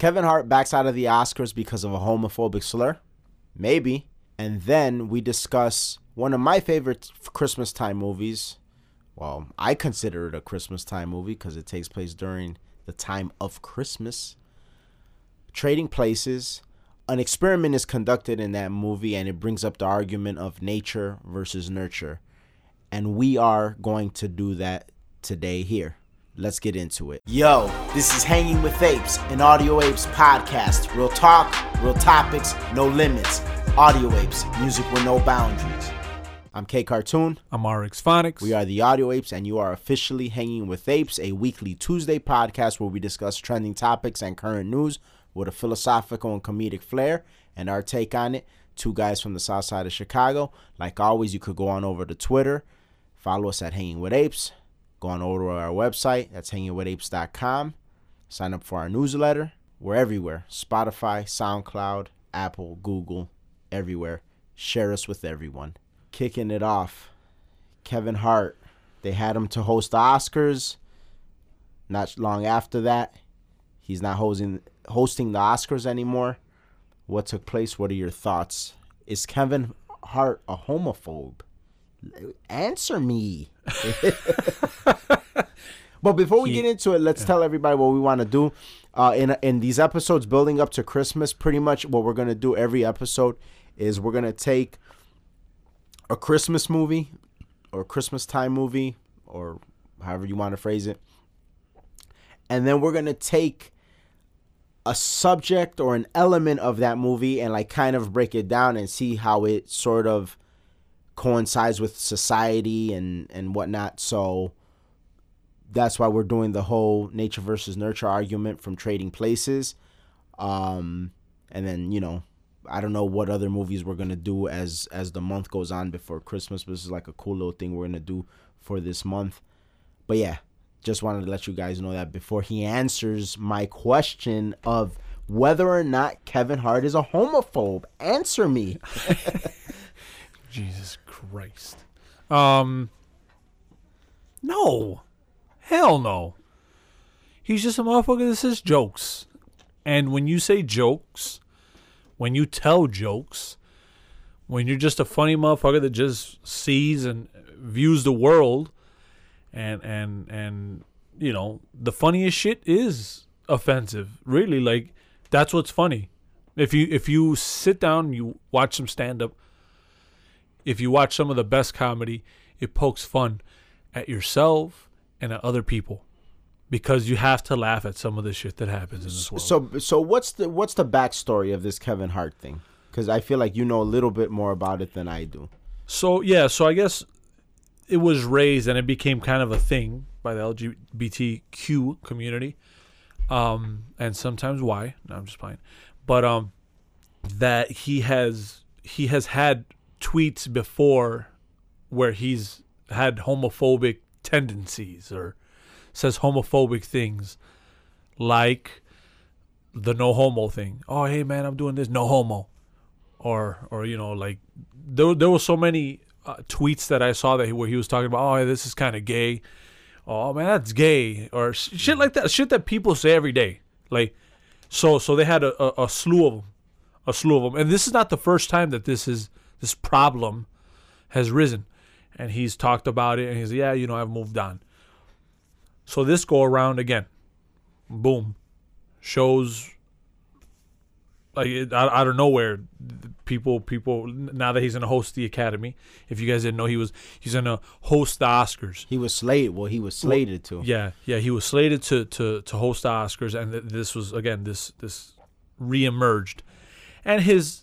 Kevin Hart backs out of the Oscars because of a homophobic slur. Maybe. And then we discuss one of my favorite Christmas time movies. Well, I consider it a Christmas time movie because it takes place during the time of Christmas. Trading Places. An experiment is conducted in that movie and it brings up the argument of nature versus nurture. And we are going to do that today here. Let's get into it. Yo, this is Hanging with Apes, an Audio Apes podcast. Real talk, real topics, no limits. Audio Apes, music with no boundaries. I'm K Cartoon. I'm RX Phonics. We are the Audio Apes, and you are officially Hanging with Apes, a weekly Tuesday podcast where we discuss trending topics and current news with a philosophical and comedic flair and our take on it. Two guys from the south side of Chicago. Like always, you could go on over to Twitter, follow us at Hanging with Apes, go on over to our website, that's hangingwithapes.com, sign up for our newsletter. We're everywhere Spotify, SoundCloud, Apple, Google, everywhere. Share us with everyone. Kicking it off, Kevin Hart. They had him to host the Oscars. Not long after that, he's not hosting hosting the Oscars anymore. What took place? What are your thoughts? Is Kevin Hart a homophobe? Answer me. but before we He- get into it, let's tell everybody what we want to do. Uh, in in these episodes building up to Christmas, pretty much what we're gonna do every episode is we're gonna take a Christmas movie or a Christmas time movie or however you want to phrase it, and then we're gonna take a subject or an element of that movie and like kind of break it down and see how it sort of coincides with society and and whatnot. So that's why we're doing the whole nature versus nurture argument from Trading Places. Um, and then you know, I don't know what other movies we're gonna do as as the month goes on before Christmas. But this is like a cool little thing we're gonna do for this month. But yeah, just wanted to let you guys know that before he answers my question of whether or not Kevin Hart is a homophobe. Answer me. Jesus Christ. Um. No. Hell no. He's just a motherfucker that says jokes. And when you say jokes, when you tell jokes, when you're just a funny motherfucker that just sees and views the world and and and you know, the funniest shit is offensive. Really like that's what's funny. If you if you sit down and you watch some stand up if you watch some of the best comedy, it pokes fun at yourself and at other people because you have to laugh at some of the shit that happens in this world. So so what's the what's the backstory of this Kevin Hart thing? Because I feel like you know a little bit more about it than I do. So yeah, so I guess it was raised and it became kind of a thing by the LGBTQ community, um, and sometimes why? No, I'm just playing, but um, that he has he has had tweets before where he's had homophobic tendencies or says homophobic things, like the no homo thing. Oh hey man, I'm doing this no homo. Or or you know like there there were so many uh, tweets that I saw that he, where he was talking about oh this is kind of gay, oh man that's gay. Or shit like that shit that people say every day. Like so so they had a, a, a slew of them a slew of them and this is not the first time that this is this problem has risen. And he's talked about it and he's yeah you know I've moved on. So this go around again. Boom. Shows like out, out of nowhere people people now that he's gonna host the academy if you guys didn't know he was he's gonna host the oscars. He was slated. Well, he was slated to. yeah yeah he was slated to to to host the oscars and th- this was again this this reemerged. And his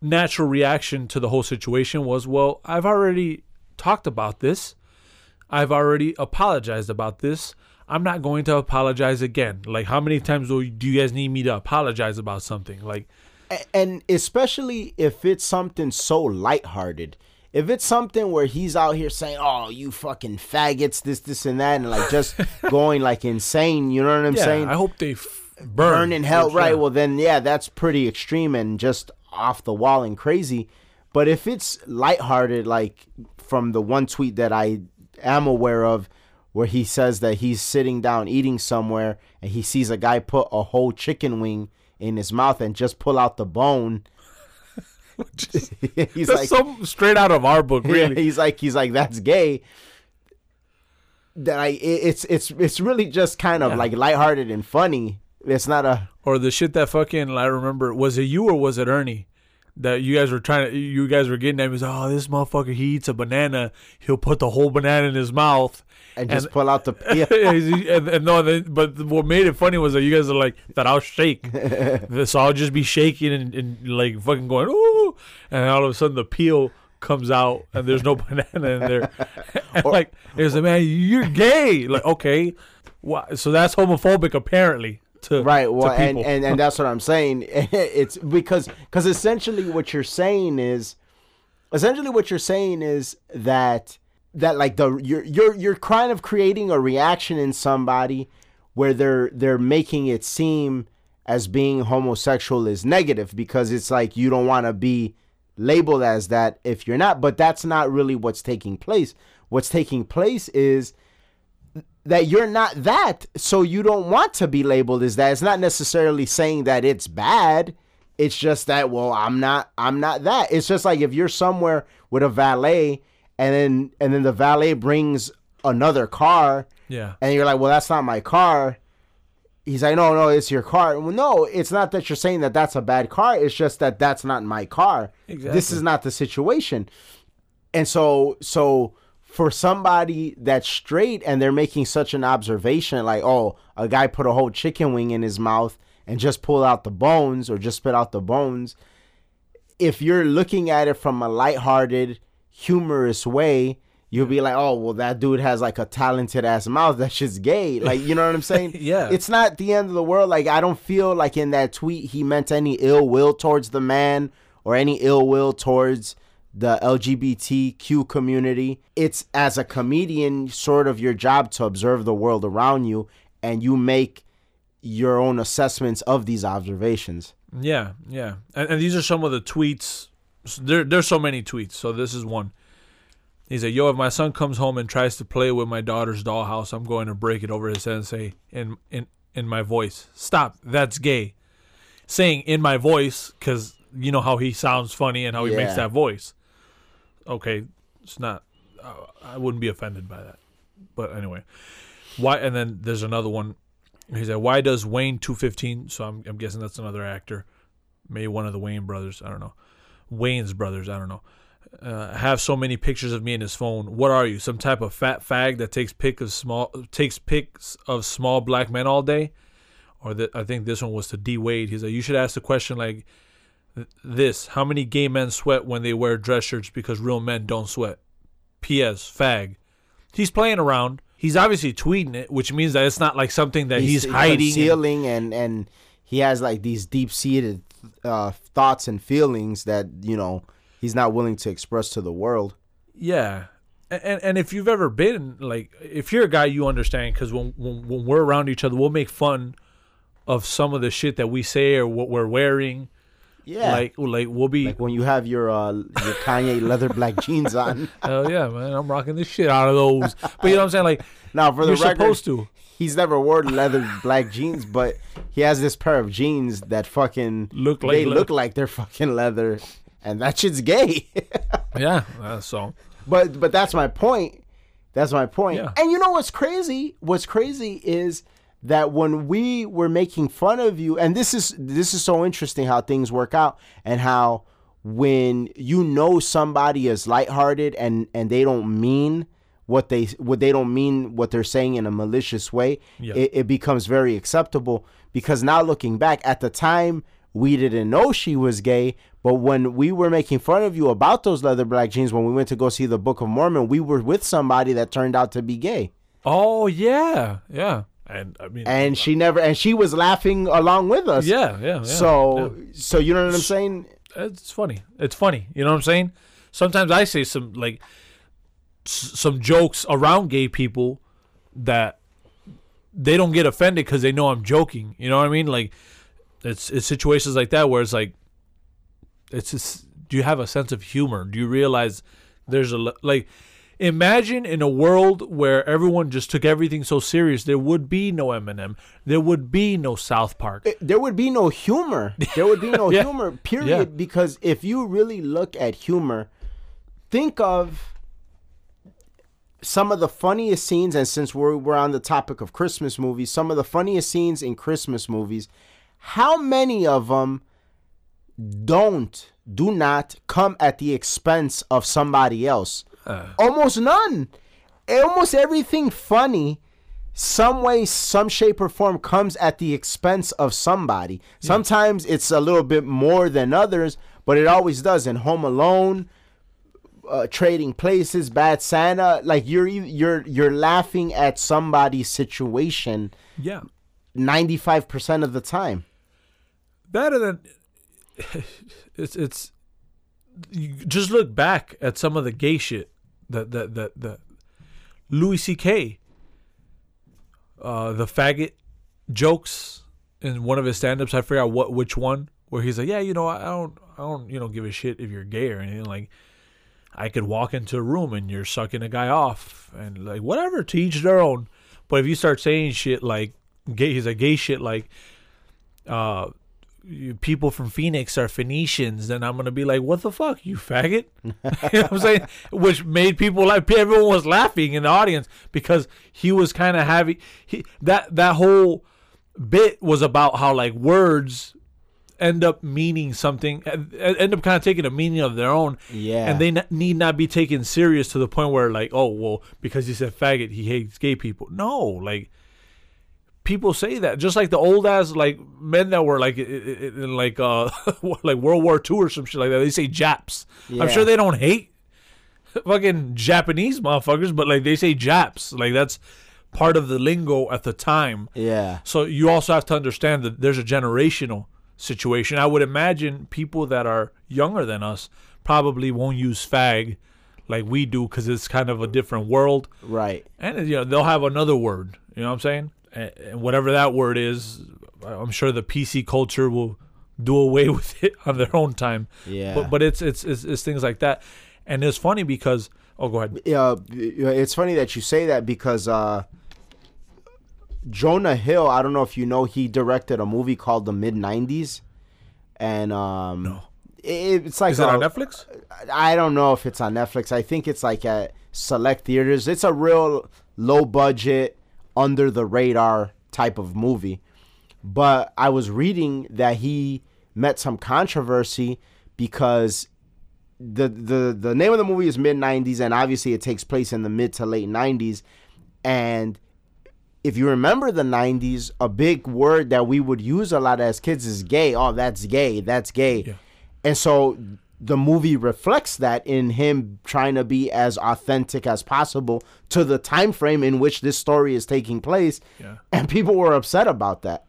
natural reaction to the whole situation was well i've already talked about this i've already apologized about this i'm not going to apologize again like how many times do you guys need me to apologize about something like and especially if it's something so lighthearted. If it's something where he's out here saying, "Oh, you fucking faggots," this, this, and that, and like just going like insane, you know what I'm yeah saying? i hope they f- burn burn in hell, right? sure. Well, then yeah, that's pretty extreme and just off the wall and crazy. But if it's lighthearted, like from the one tweet that I am aware of, where he says that he's sitting down eating somewhere and he sees a guy put a whole chicken wing in his mouth and just pull out the bone. he's That's like, some straight out of our book, yeah, really. he's like, he's like, that's gay. That I, it- it's it's it's really just kind of Yeah. like lighthearted and funny. It's not a Or the shit that fucking I remember was it you or was it Ernie? That you guys were trying to you guys were getting at me was oh this motherfucker he eats a banana he'll put the whole banana in his mouth and just pull out the peel. and, and no then- but what made it funny was that you guys are like that I'll shake so I'll just be shaking and, and like fucking going ooh and all of a sudden the peel comes out and there's no banana in there and like it's like man you're gay like okay Why? so that's homophobic apparently to right to well and, and and that's what i'm saying. It's because because essentially what you're saying is essentially what you're saying is that that like the you're you're you're kind of creating a reaction in somebody where they're they're making it seem as being homosexual is negative because it's like you don't want to be labeled as that if you're not but that's not really what's taking place. What's taking place is that you're not that so you don't want to be labeled as that. It's not necessarily saying that it's bad. It's just that well i'm not i'm not that. It's just like if you're somewhere with a valet and then and then the valet brings another car yeah. and you're like well that's not my car. He's like no no it's your car. Well no it's not that you're saying that that's a bad car. It's just that that's not my car. Exactly. this is not the situation. And so so for somebody that's straight and they're making such an observation like oh a guy put a whole chicken wing in his mouth and just pull out the bones or just spit out the bones. If you're looking at it from a lighthearted humorous way you'll be like oh well that dude has like a talented ass mouth. That shit's gay. Like you know what i'm saying? Yeah. it's not the end of the world. Like i don't feel like in that tweet he meant any ill will towards the man or any ill will towards the LGBTQ community. It's as a comedian, sort of your job to observe the world around you and you make your own assessments of these observations. Yeah, yeah, and, and these are some of the tweets. There, there's so many tweets. So this is one. He said, "Yo, if my son comes home and tries to play with my daughter's dollhouse, I'm going to break it over his head and say in in in my voice, stop. That's gay." Saying in my voice because you know how he sounds funny and how he makes that voice. Okay, it's not. Uh, I wouldn't be offended by that. But anyway, why? And then there's another one. He said, "Why does Wayne 215?" So I'm, I'm guessing that's another actor, maybe one of the Wayne brothers. I don't know, Wayne's brothers. I don't know. Uh, have so many pictures of me in his phone. What are you? Some type of fat fag that takes pic of small takes pics of small black men all day? Or that I think this one was to D Wade. He's like, you should ask the question like this: How many gay men sweat when they wear dress shirts because real men don't sweat? P.S. Fag. He's playing around. He's obviously tweeting it, which means that it's not like something that he's, hiding. concealing and and he has like these deep-seated uh, thoughts and feelings that, you know, he's not willing to express to the world. Yeah. And, and if you've ever been like if you're a guy you understand because when, when when we're around each other we'll make fun of some of the shit that we say or what we're wearing Yeah. like like we'll be like when you have your uh your Kanye leather black jeans on. hell yeah man I'm rocking the shit out of those but you know what I'm saying like Now, for the you're record, supposed to he's never worn leather black jeans, but he has this pair of jeans that fucking Look like they le- look like they're fucking leather, and that shit's gay. yeah uh, so but but that's my point. That's my point. Yeah. And you know what's crazy? What's crazy is that when we were making fun of you, and this is this is so interesting how things work out, and how when you know somebody is lighthearted and and they don't mean what they what they don't mean what they're saying in a malicious way, Yeah. it, it becomes very acceptable. Because now looking back, at the time we didn't know she was gay, but when we were making fun of you about those leather black jeans when we went to go see the Book of Mormon, we were with somebody that turned out to be gay. oh yeah yeah and I mean And she never and she was laughing along with us. yeah yeah, yeah So yeah. so you know what I'm saying? it's funny. It's funny. You know what I'm saying? Sometimes I say some like s- some jokes around gay people that they don't get offended because they know I'm joking. You know what I mean? Like it's it's situations like that where it's like it's just do you have a sense of humor? Do you realize there's a like Imagine in a world where everyone just took everything so serious, there would be no Eminem, there would be no South Park. there would be no humor. There would be no Yeah. humor, period. Yeah. Because if you really look at humor, think of some of the funniest scenes. And since we're, we're on the topic of Christmas movies, some of the funniest scenes in Christmas movies, how many of them don't, do not come at the expense of somebody else? Almost none. Almost everything funny some way, some shape or form comes at the expense of somebody. Sometimes it's a little bit more than others, but it always does. In Home Alone, uh, Trading Places, Bad Santa, like you're you're you're laughing at somebody's situation Yeah. ninety five percent of the time. better than it's it's just look back at some of the gay shit that that that that Louis C.K. Uh, the faggot jokes in one of his stand-ups. I forgot what which one where he's like, yeah, you know, I don't I don't you know give a shit if you're gay or anything. Like, I could walk into a room and you're sucking a guy off and like whatever to each their own. But if you start saying shit like gay, he's like gay shit like uh people from Phoenix are Phoenicians, then I'm gonna be like, "What the fuck, you faggot?" you know what I'm saying? Which made people like everyone was laughing in the audience because he was kind of having he that that whole bit was about how like words end up meaning something, end up kind of taking a meaning of their own, Yeah. and they n- need not be taken serious to the point where like, oh well, because he said faggot, he hates gay people. No, like people say that just like the old ass like men that were like in like uh like World War II or some shit like that. They say Japs. Yeah. I'm sure they don't hate fucking Japanese motherfuckers, but like they say Japs. Like that's part of the lingo at the time. yeah. So you also have to understand that there's a generational situation. I would imagine people that are younger than us probably won't use fag like we do because it's kind of a different world Right. and you know they'll have another word you know what i'm saying and, whatever that word is i'm sure the pc culture will do away with it on their own time Yeah. but but it's it's it's, it's things like that and it's funny because oh go ahead yeah, it's funny that you say that because uh, Jonah Hill, I don't know if you know, he directed a movie called The Mid '90s, and um, No. it, it's like is it on netflix I don't know if it's on Netflix. I think it's like at select theaters. It's a real low budget, under the radar type of movie. But I was reading that he met some controversy because the the the name of the movie is mid 90s and obviously it takes place in the mid to late 90s and if you remember the 90s a big word that we would use a lot as kids is gay oh that's gay that's gay Yeah. and so the movie reflects that in him trying to be as authentic as possible to the time frame in which this story is taking place. Yeah. and people were upset about that.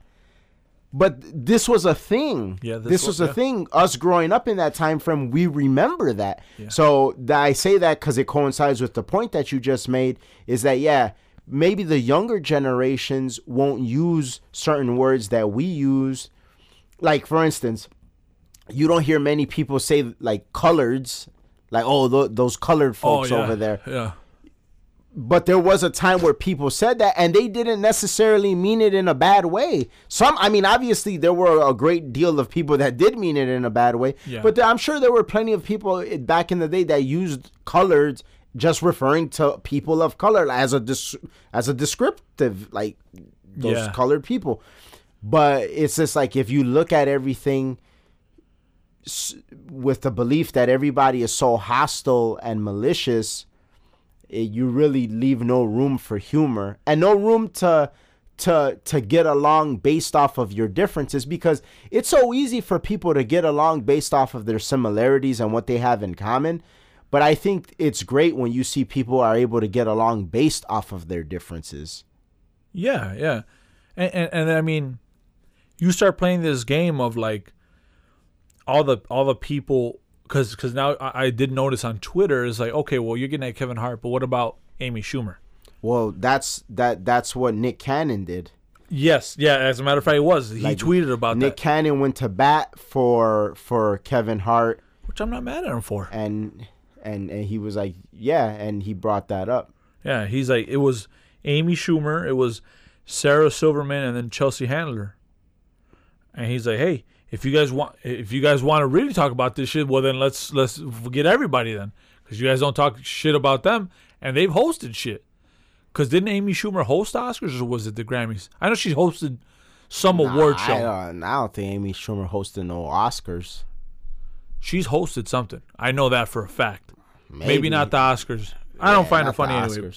But this was a thing. Yeah, this this, wa- was a yeah. thing. Us growing up in that time frame we remember that. So i say that because it coincides with the point that you just made is that yeah maybe the younger generations won't use certain words that we use. Like for instance you don't hear many people say like coloreds like oh th- those colored oh, folks oh yeah. over there. Yeah. But there was a time where people said that and they didn't necessarily mean it in a bad way. Some i mean obviously there were a great deal of people that did mean it in a bad way. Yeah. but i'm sure there were plenty of people eh, back in the day that used colored just referring to people of color as a dis- as a descriptive like those Yeah. colored people. But it's just like if you look at everything with the belief that everybody is so hostile and malicious it, you really leave no room for humor and no room to to to get along based off of your differences because it's so easy for people to get along based off of their similarities and what they have in common. But i think it's great when you see people are able to get along based off of their differences. Yeah, yeah, and, and and I mean, you start playing this game of like all the all the people because because now I, I did notice on Twitter is like okay, well you're getting at Kevin Hart, but what about Amy Schumer? well that's that that's what nick cannon did Yes, yeah. As a matter of fact, it was he Like, tweeted about nick that, cannon went to bat for for kevin hart which I'm not mad at him for. and and and he was like, yeah, and he brought that up. Yeah, he's like it was Amy Schumer, it was Sarah Silverman, and then Chelsea Handler. And he's like, hey, if you guys want, if you guys want to really talk about this shit, well then let's let's get everybody then, because you guys don't talk shit about them, and they've hosted shit. Because didn't Amy Schumer host Oscars or was it the Grammys? I know she hosted some award show. I don't, I don't think Amy Schumer hosted no Oscars. She's hosted something. I know that for a fact. Maybe, not the Oscars. I don't find her funny anyway.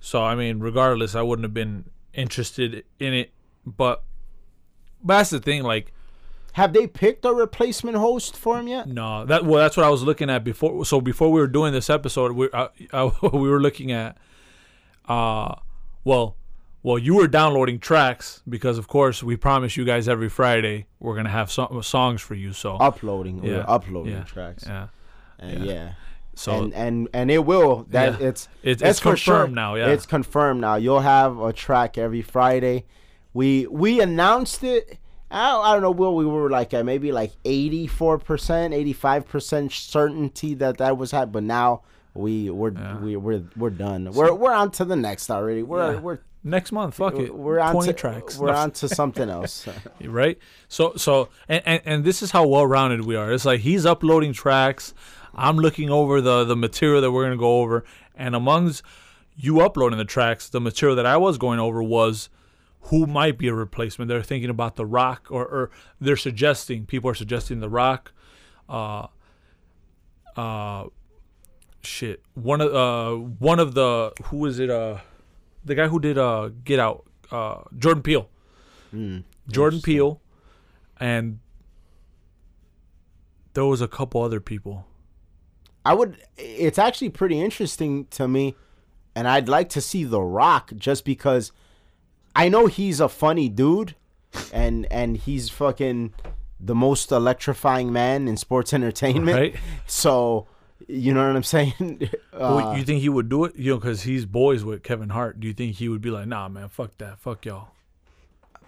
So I mean, regardless, I wouldn't have been interested in it. But, but that's the thing. Like, Have they picked a replacement host for him yet? no, that well, that's what I was looking at before. So before we were doing this episode, we we were looking at, uh, well, well, you were downloading tracks because of course we promise you guys every Friday we're gonna have so- songs for you. So Uploading, Yeah, uploading yeah, tracks, yeah. and yeah. So and and and it will. That Yeah. it's It's- it's for sure. confirmed now, yeah. it's confirmed now. You'll have a track every Friday. We we announced it. I, I don't know where we were like at maybe like eighty four percent, eighty five percent certainty that that was happening. But now we we're we we're we're done. We're we're on to the next already. We're Yeah. we're next month, fuck it, we're on twenty to tracks. We're on to something else. right? So so and, and and this is how well rounded we are. It's like he's uploading tracks, I'm looking over the the material that we're gonna go over, and amongst you uploading the tracks, the material that I was going over was who might be a replacement. They're thinking about The Rock, or, or they're suggesting people are suggesting The Rock, uh, uh, shit. One of uh one of the who is it uh the guy who did uh Get Out uh Jordan Peele. Mm, Jordan. Peele, and there was a couple other people. I would. It's actually pretty interesting to me, and I'd like to see The Rock just because I know he's a funny dude, and and he's fucking the most electrifying man in sports entertainment. Right? So you know what I'm saying? Well, Uh, you think he would do it? You know, because he's boys with Kevin Hart. Do you think he would be like, nah, man, fuck that, fuck y'all?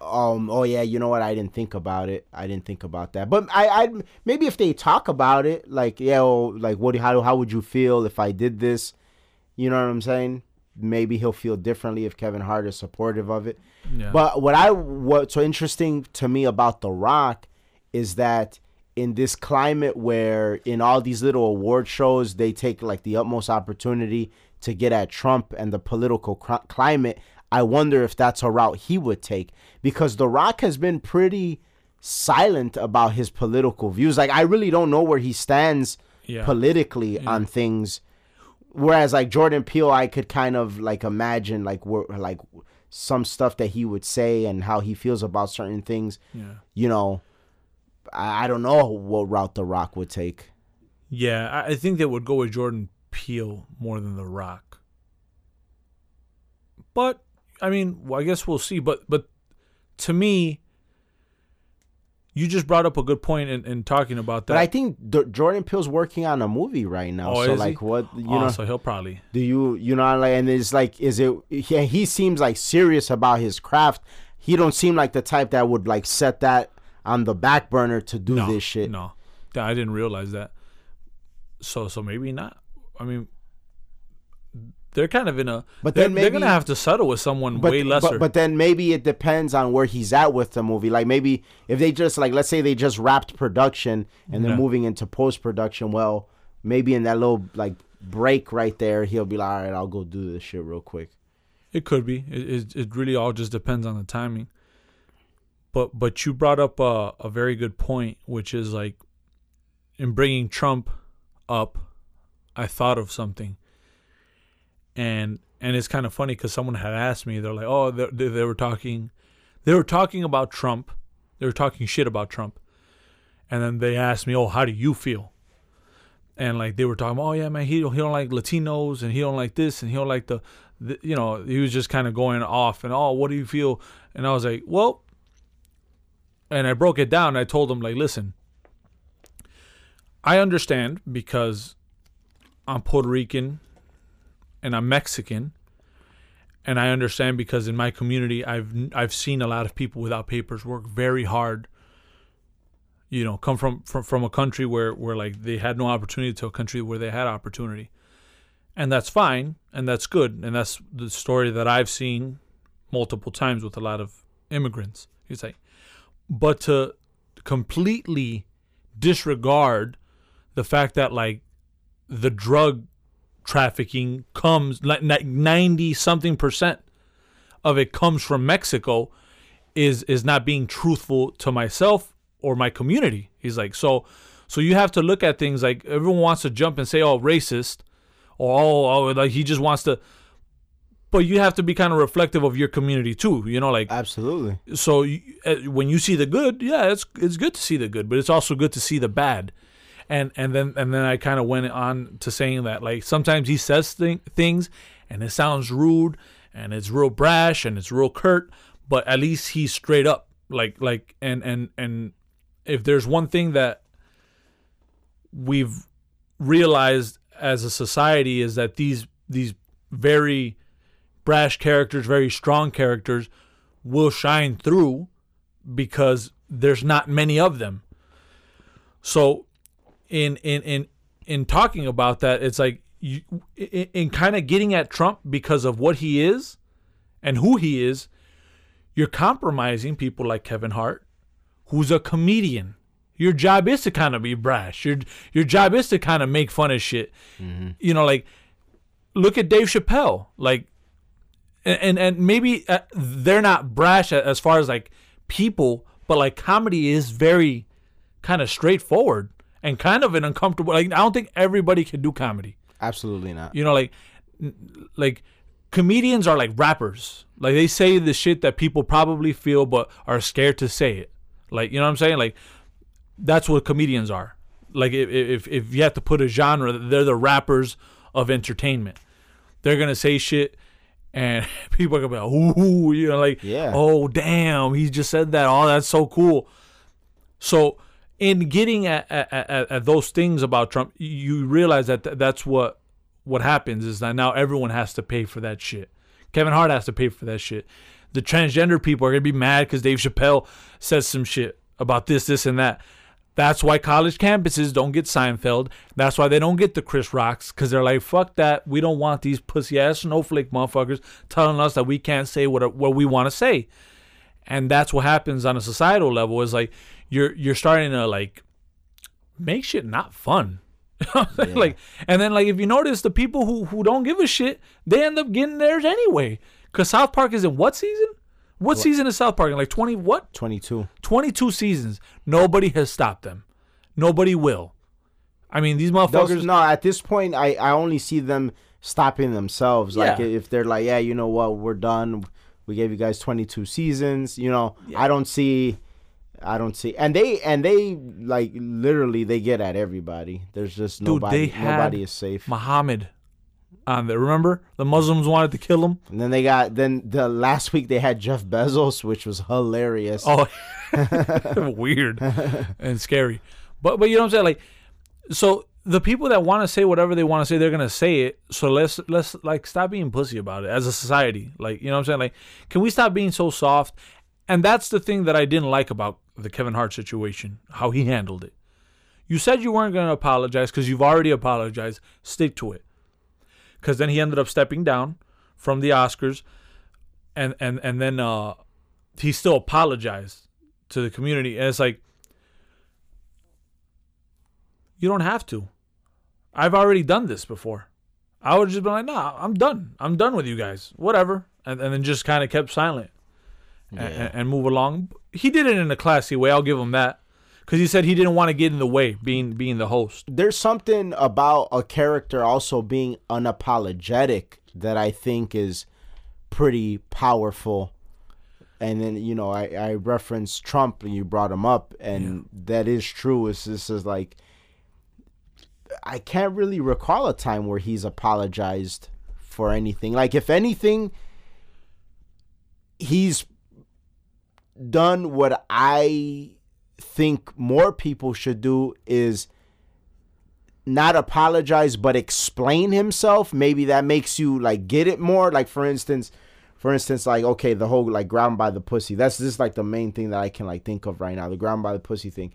um. Oh yeah. You know what? I didn't think about it. I didn't think about that. But I. I maybe if they talk about it, like yeah, well, like what? How how would you feel if I did this? You know what I'm saying? Maybe he'll feel differently if Kevin Hart is supportive of it. Yeah. But what I what's so interesting to me about The Rock is that in this climate where in all these little award shows they take like the utmost opportunity to get at Trump and the political cr- climate, I wonder if that's a route he would take because The Rock has been pretty silent about his political views. Like I really don't know where he stands Yeah. politically on things. Whereas like Jordan Peele, I could kind of like imagine like where like some stuff that he would say and how he feels about certain things. yeah. You know, I, I don't know what route The Rock would take. Yeah, I, I think they would go with Jordan Peele more than The Rock. But I mean, well, I guess we'll see. But but to me, you just brought up a good point in, in talking about that. But I think D- Jordan Peele's working on a movie right now. Oh, so is he? like, what you oh, know? so he'll probably Do you you know like and it's like is it yeah he seems like serious about his craft. He don't seem like the type that would like set that on the back burner to do no, this shit. No, I didn't realize that. So so maybe not. I mean, they're kind of in a. But they're, then they're gonna have to settle with someone but, way lesser. But, but then maybe it depends on where he's at with the movie. Like maybe if they just like let's say they just wrapped production and they're Yeah. moving into post production. Well, maybe in that little like break right there, he'll be like, all right, I'll go do this shit real quick. It could be. It, it it really all just depends on the timing. But but you brought up a a very good point, which is like in bringing Trump up, I thought of something. And and it's kind of funny because someone had asked me, they're like, oh, they, they were talking, they were talking about Trump, they were talking shit about Trump, and then they asked me, oh, how do you feel? and like they were talking, oh yeah, man, he don't, he don't like Latinos and he don't like this and he don't like the, the you know, he was just kind of going off and oh, what do you feel? And I was like, well, and I broke it down. I told him like, listen, I understand because I'm Puerto Rican and I'm Mexican, and I understand because in my community, I've I've seen a lot of people without papers work very hard. you know, come from from, from a country where where like they had no opportunity to a country where they had opportunity. And that's fine and that's good and that's the story that I've seen multiple times with a lot of immigrants. You say. But to completely disregard the fact that like the drug trafficking comes like 90 something percent of it comes from Mexico is is not being truthful to myself or my community. He's like, so so you have to look at things like everyone wants to jump and say, oh, racist, or oh, oh like he just wants to. But you have to be kind of reflective of your community too, you know, like absolutely. So you, uh, when you see the good, yeah, it's it's good to see the good, but it's also good to see the bad. And and then and then I kind of went on to saying that like sometimes he says th- things and it sounds rude and it's real brash and it's real curt, but at least he's straight up like like and and and if there's one thing that we've realized as a society is that these these very brash characters very strong characters will shine through because there's not many of them. So in in in in talking about that it's like you in, in kind of getting at Trump because of what he is and who he is you're compromising people like Kevin Hart, who's a comedian. Your job is to kind of be brash. Your your job is to kind of make fun of shit. Mm-hmm. You know, like look at Dave Chappelle. Like, and and, and maybe uh, they're not brash as far as like people, but like comedy is very kind of straightforward and kind of an uncomfortable. Like I don't think everybody can do comedy. Absolutely not. You know, like like comedians are like rappers. Like they say the shit that people probably feel but are scared to say it. Like you know what I'm saying? Like that's what comedians are. Like if if if you have to put a genre, they're the rappers of entertainment. They're gonna say shit and people are gonna be like, ooh, you know, like, yeah. oh damn, he just said that. Oh, that's so cool. So in getting at, at, at, those things about Trump, you realize that th- that's what what happens is that now everyone has to pay for that shit. Kevin Hart has to pay for that shit. The transgender people are gonna be mad because Dave Chappelle says some shit about this, this, and that. That's why college campuses don't get Seinfeld. That's why they don't get the Chris Rocks because they're like, fuck that. We don't want these pussy ass snowflake motherfuckers telling us that we can't say what what we want to say. And that's what happens on a societal level. Is like you're you're starting to like make shit not fun. yeah. like and then like if you notice the people who who don't give a shit they end up getting theirs anyway. Because south park is in what season? What, what, season is south park in? Like 20 what? 22 22 seasons. Nobody has stopped them. Nobody will. I mean these motherfuckers Those, no at this point i i only see them stopping themselves. Like yeah. if they're like yeah you know what? We're done. We gave you guys 22 seasons. You know yeah. i don't see I don't see, and they and they like literally they get at everybody. There's just Dude, nobody. nobody is safe. Muhammad on there. Remember the Muslims wanted to kill him. And then they got then the last week they had Jeff Bezos, which was hilarious. Oh, weird and scary. But but you know what I'm saying? Like, so the people that want to say whatever they want to say, they're gonna say it. So let's let's like stop being pussy about it as a society. Like you know what I'm saying? Like, can we stop being so soft? And that's the thing that I didn't like about the Kevin Hart situation, how he handled it. You said you weren't going to apologize because you've already apologized. Stick to it. Because then he ended up stepping down from the Oscars, and and and then uh, he still apologized to the community, and it's like you don't have to. I've already done this before. I would just be like, nah, I'm done. I'm done with you guys. Whatever. And, and then just kind of kept silent yeah. and, and, move along. He did it in a classy way. I'll give him that. Because he said he didn't want to get in the way, being being the host. There's something about a character also being unapologetic that I think is pretty powerful. And then you know I I referenced Trump and you brought him up, and yeah. that is true. It's this is like I can't really recall a time where he's apologized for anything. Like if anything, he's done what I think more people should do is not apologize but explain himself. Maybe that makes you like get it more. Like for instance, for instance, like okay, the whole like ground by the pussy. That's just like the main thing that I can like think of right now. The ground by the pussy thing.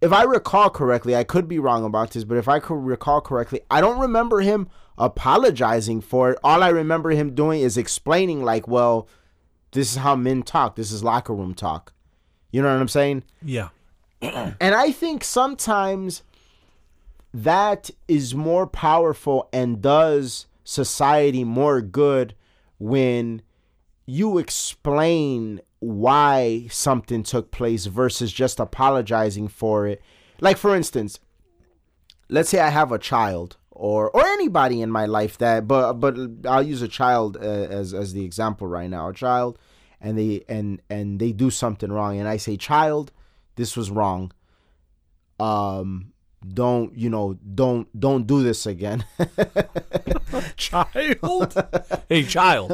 if I recall correctly, I could be wrong about this, but if I could recall correctly, I don't remember him apologizing for it. All I remember him doing is explaining, like, well, this is how men talk. This is locker room talk. You know what I'm saying? Yeah. And I think sometimes that is more powerful and does society more good when you explain why something took place versus just apologizing for it. Like for instance, let's say I have a child or or anybody in my life that but but I'll use a child uh, as as the example right now. A child and they and and they do something wrong and I say, "Child, this was wrong. Um don't, you know, don't don't do this again." child. hey, child.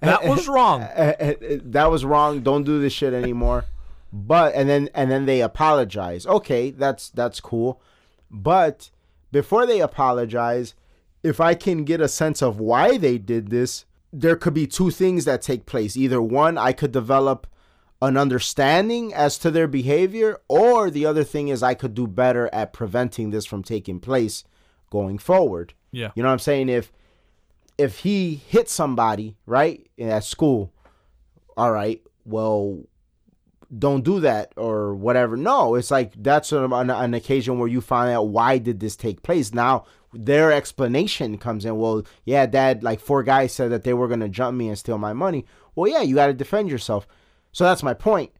That was wrong. Uh, uh, uh, that was wrong. Don't do this shit anymore. But and then and then they apologize. Okay, that's that's cool. But before they apologize, if I can get a sense of why they did this, there could be two things that take place. Either one, I could develop an understanding as to their behavior, or the other thing is I could do better at preventing this from taking place going forward. Yeah. You know what I'm saying? If if he hit somebody, right, at school, all right, well, don't do that or whatever. No, it's like that's an, an, an occasion where you find out why did this take place. Now their explanation comes in. Well, yeah, dad, like four guys said that they were gonna jump me and steal my money. Well, yeah, you got to defend yourself. So that's my point.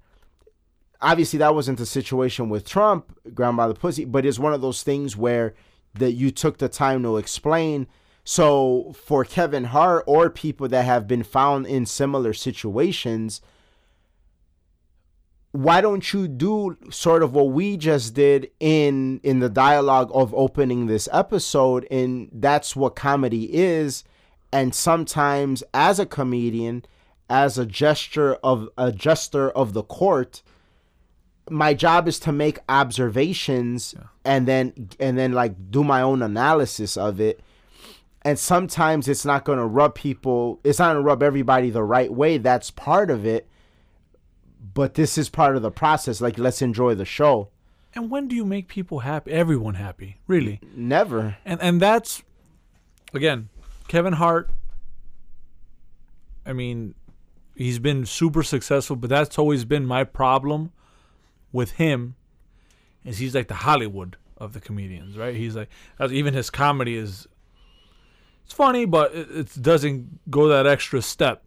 Obviously, that wasn't the situation with Trump, ground by the pussy, but it's one of those things where that you took the time to explain. So for Kevin Hart or people that have been found in similar situations, why don't you do sort of what we just did in in the dialogue of opening this episode? And that's what comedy is. And sometimes as a comedian as a gesture of a jester of the court my job is to make observations yeah. and then and then like do my own analysis of it. And sometimes it's not going to rub people it's not going to rub everybody the right way. That's part of it but this is part of the process like let's enjoy the show and when do you make people happy everyone happy really never and and that's again kevin hart i mean he's been super successful but that's always been my problem with him is he's like the Hollywood of the comedians, right? He's like even his comedy is it's funny, but it, it doesn't go that extra step.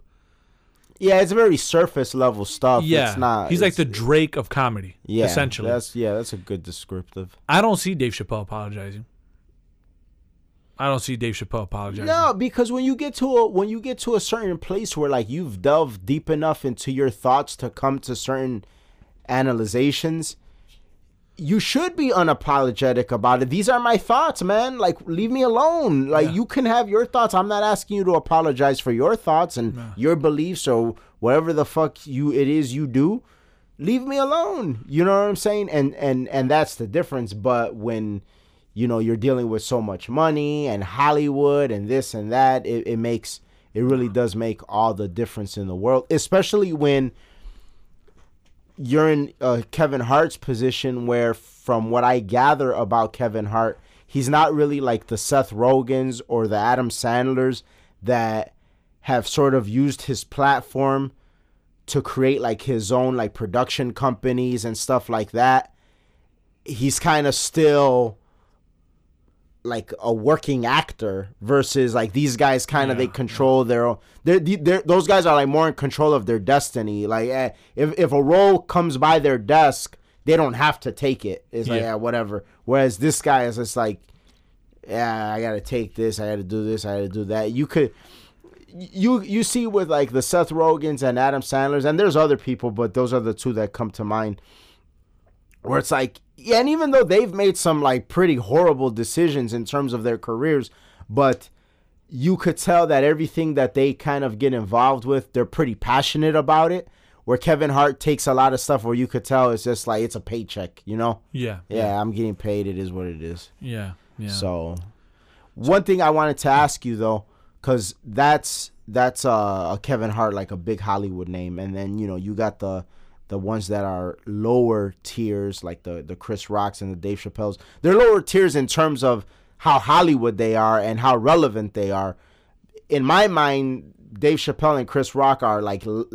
Yeah, it's very surface level stuff. Yeah, it's not. He's like the Drake of comedy. Yeah, essentially. That's yeah, that's a good descriptive. I don't see Dave Chappelle apologizing. I don't see Dave Chappelle apologizing. No, because when you get to a when you get to a certain place where like you've delved deep enough into your thoughts to come to certain analyzations, you should be unapologetic about it. These are my thoughts, man. Like, leave me alone. Like, yeah. you can have your thoughts. I'm not asking you to apologize for your thoughts and yeah. your beliefs or whatever the fuck you it is you do. Leave me alone. You know what I'm saying? And and and that's the difference. But when you know you're dealing with so much money and Hollywood and this and that, it, it makes it really does make all the difference in the world. Especially when you're in uh, Kevin Hart's position where, from what I gather about Kevin Hart, he's not really like the Seth Rogens or the Adam Sandlers that have sort of used his platform to create like his own like production companies and stuff like that. He's kind of still like a working actor versus like these guys kind of yeah, they control their own they're, they're, those guys are like more in control of their destiny. Like eh, if, if a role comes by their desk they don't have to take it. It's yeah. like yeah whatever. Whereas this guy is just like yeah i gotta take this i gotta do this i gotta do that. You could you you see with like the seth rogens and adam sandlers and there's other people but those are the two that come to mind where it's like yeah, and even though they've made some like pretty horrible decisions in terms of their careers, but you could tell that everything that they kind of get involved with, they're pretty passionate about it. Where Kevin Hart takes a lot of stuff where you could tell it's just like it's a paycheck, you know? Yeah. Yeah, yeah. I'm getting paid. It is what it is. Yeah. Yeah. So, one thing I wanted to ask you though, because that's that's uh, a Kevin Hart like a big Hollywood name, and then you know you got the the ones that are lower tiers, like the the Chris Rocks and the Dave Chappelles. They're lower tiers in terms of how Hollywood they are and how relevant they are. In my mind, Dave Chappelle and Chris Rock are like l-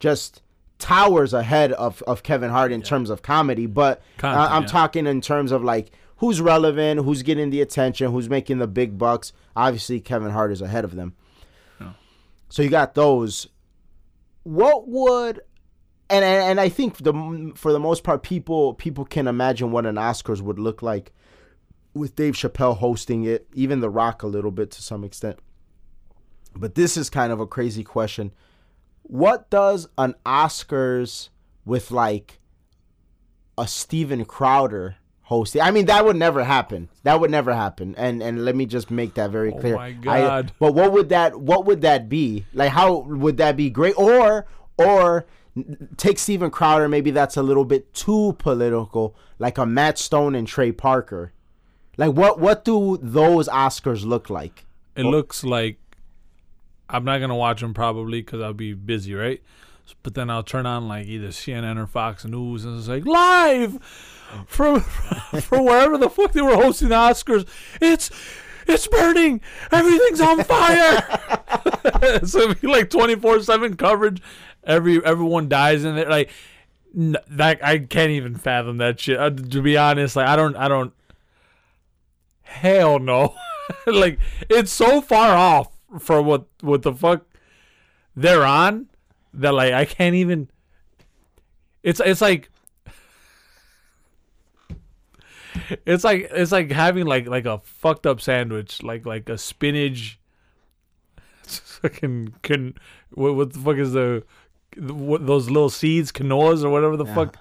just towers ahead of, of Kevin Hart in terms of comedy. But Content, I- I'm yeah. talking in terms of like who's relevant, who's getting the attention, who's making the big bucks. Obviously, Kevin Hart is ahead of them. So you got those. What would and, and and I think the for the most part, people people can imagine what an Oscars would look like with Dave Chappelle hosting it, even The Rock a little bit to some extent. But this is kind of a crazy question. What does an Oscars with like a Steven Crowder hosting? I mean, that would never happen. That would never happen. And and let me just make that very clear. Oh clear. my I- God. but what would that what would that be? Like how would that be great? Or or take Steven Crowder, maybe that's a little bit too political, like a Matt Stone and Trey Parker. Like what what do those Oscars look like? It looks like I'm not gonna watch them probably because I'll be busy, right? But then I'll turn on like either CNN or Fox News, and it's like live from from wherever the fuck they were hosting the Oscars. It's it's burning. Everything's on fire. so it'd be like 24 seven coverage. Every everyone dies in it. Like that, I can't even fathom that shit. Uh, to be honest, like I don't, I don't. Hell no. like it's so far off from what what the fuck they're on that like I can't even it's it's like it's like it's like having like like a fucked up sandwich like like a spinach fucking can what, what the fuck is the those little seeds quinoas or whatever the fuck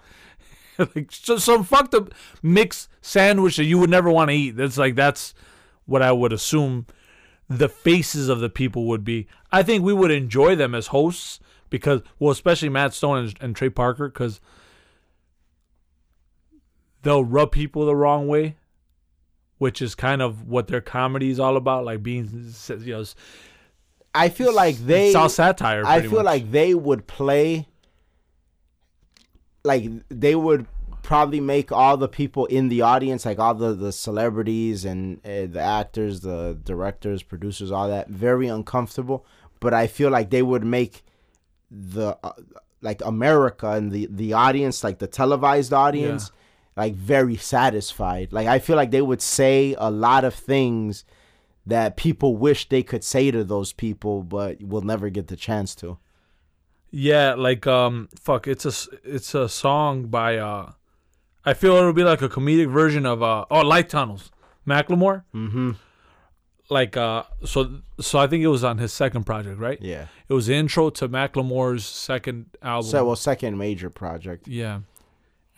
like just some fucked up mixed sandwich that you would never want to eat. That's like that's what I would assume the faces of the people would be. I think we would enjoy them as hosts because, well, especially Matt Stone and, and Trey Parker, because they'll rub people the wrong way, which is kind of what their comedy is all about, like being, you know, I feel like they it's all satire. I feel much. like they would play like they would probably make all the people in the audience like all the the celebrities and uh, the actors the directors producers all that very uncomfortable but i feel like they would make the uh, like america and the the audience like the televised audience like very satisfied like i feel like they would say a lot of things that people wish they could say to those people but will never get the chance to Yeah, like um, fuck, it's a it's a song by uh, I feel it'll be like a comedic version of uh, oh, Light Tunnels, Macklemore. mm-hmm Like uh, so so I think it was on his second project, right? yeah It was the intro to Macklemore's second album. So, well, second major project. Yeah,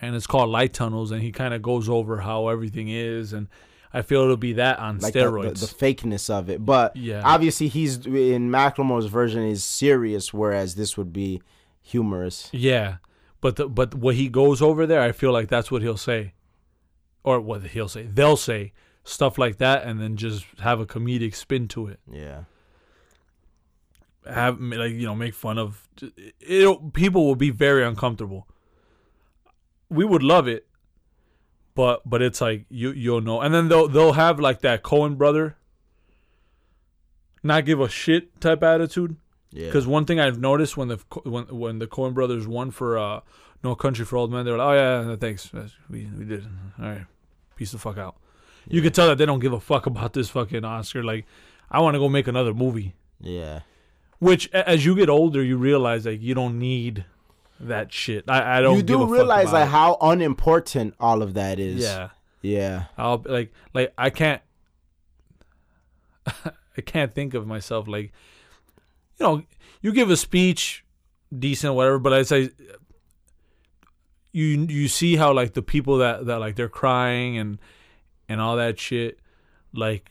and it's called Light Tunnels, and he kind of goes over how everything is, and I feel it'll be that on Like the, steroids. the, the fakeness of it, but Yeah. obviously he's in Macklemore's version is serious, whereas this would be humorous. Yeah, but the, but what he goes over there, I feel like that's what he'll say, or what he'll say. They'll say stuff like that, and then just have a comedic spin to it. Yeah, Have like you know make fun of it. People will be very uncomfortable. We would love it, but but it's like you you'll know, and then they'll they'll have like that Coen brother. Not give a shit type attitude. yeah. Because one thing I've noticed when the when when the Coen Brothers won for uh, No Country for Old Men, they were like, "Oh yeah, yeah, thanks, we we did. All right, peace the fuck out." You can tell that they don't give a fuck about this fucking Oscar. Like, I want to go make another movie. yeah, Which, as you get older, you realize like you don't need that shit. I, I don't. you give a do fuck realize like how unimportant all of that is. Yeah, yeah, I'll like like I can't. I can't think of myself like, you know, you give a speech, decent whatever, but I say. You you see how like the people that that like they're crying and and all that shit, like.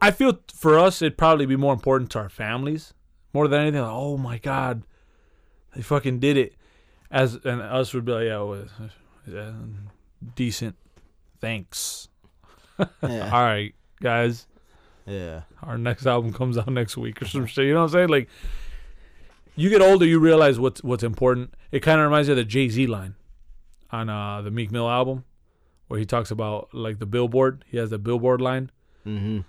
I feel for us it'd probably be more important to our families more than anything. Like, oh my god, they fucking did it. As and us would be like, yeah, well, yeah decent. Thanks. yeah, All right, guys. yeah. Our next album comes out next week or some shit. You know what I'm saying? Like, you get older, you realize what's what's important. It kind of reminds you of the Jay Z line on uh, the Meek Mill album, where he talks about like the billboard. He has the billboard line. Mm-hmm.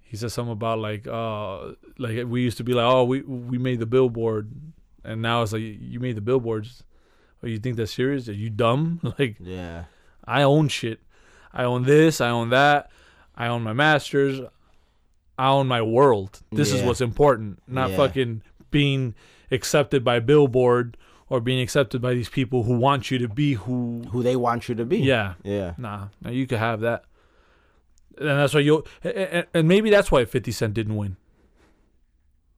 He says something about like uh like we used to be like oh we we made the billboard, and now it's like you made the billboards. Oh, you think that's serious? Are you dumb? Like Yeah. I own shit. I own this. I own that. I own my masters. I own my world. This is what's important, not Yeah. fucking being accepted by Billboard or being accepted by these people who want you to be who. Who they want you to be. Yeah, Yeah. nah. Now you could have that, and that's why you. And, and maybe that's why Fifty Cent didn't win.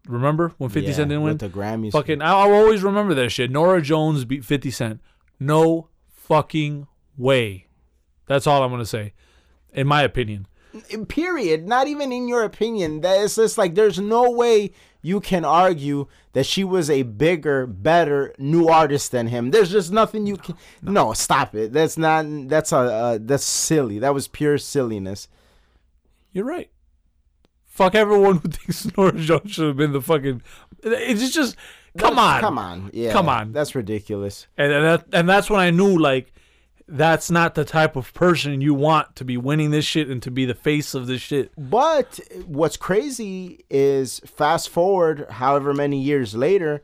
Remember when Fifty Yeah, Cent didn't win? with the Grammys. Fucking, I'll, always remember that shit. Norah Jones beat 50 Cent. No fucking way. That's all I'm going to say, in my opinion. period. Not even in your opinion. That it's just like there's no way you can argue that she was a bigger, better new artist than him. There's just nothing you can. No, stop it. That's not. That's a. Uh, that's silly. That was pure silliness. You're right. Fuck everyone who thinks Norah Jones should have been the fucking. It's just. Come on. Come on. Yeah. Come on. That's ridiculous. And, and, that, and that's when I knew, like, that's not the type of person you want to be winning this shit and to be the face of this shit. But what's crazy is fast forward however many years later,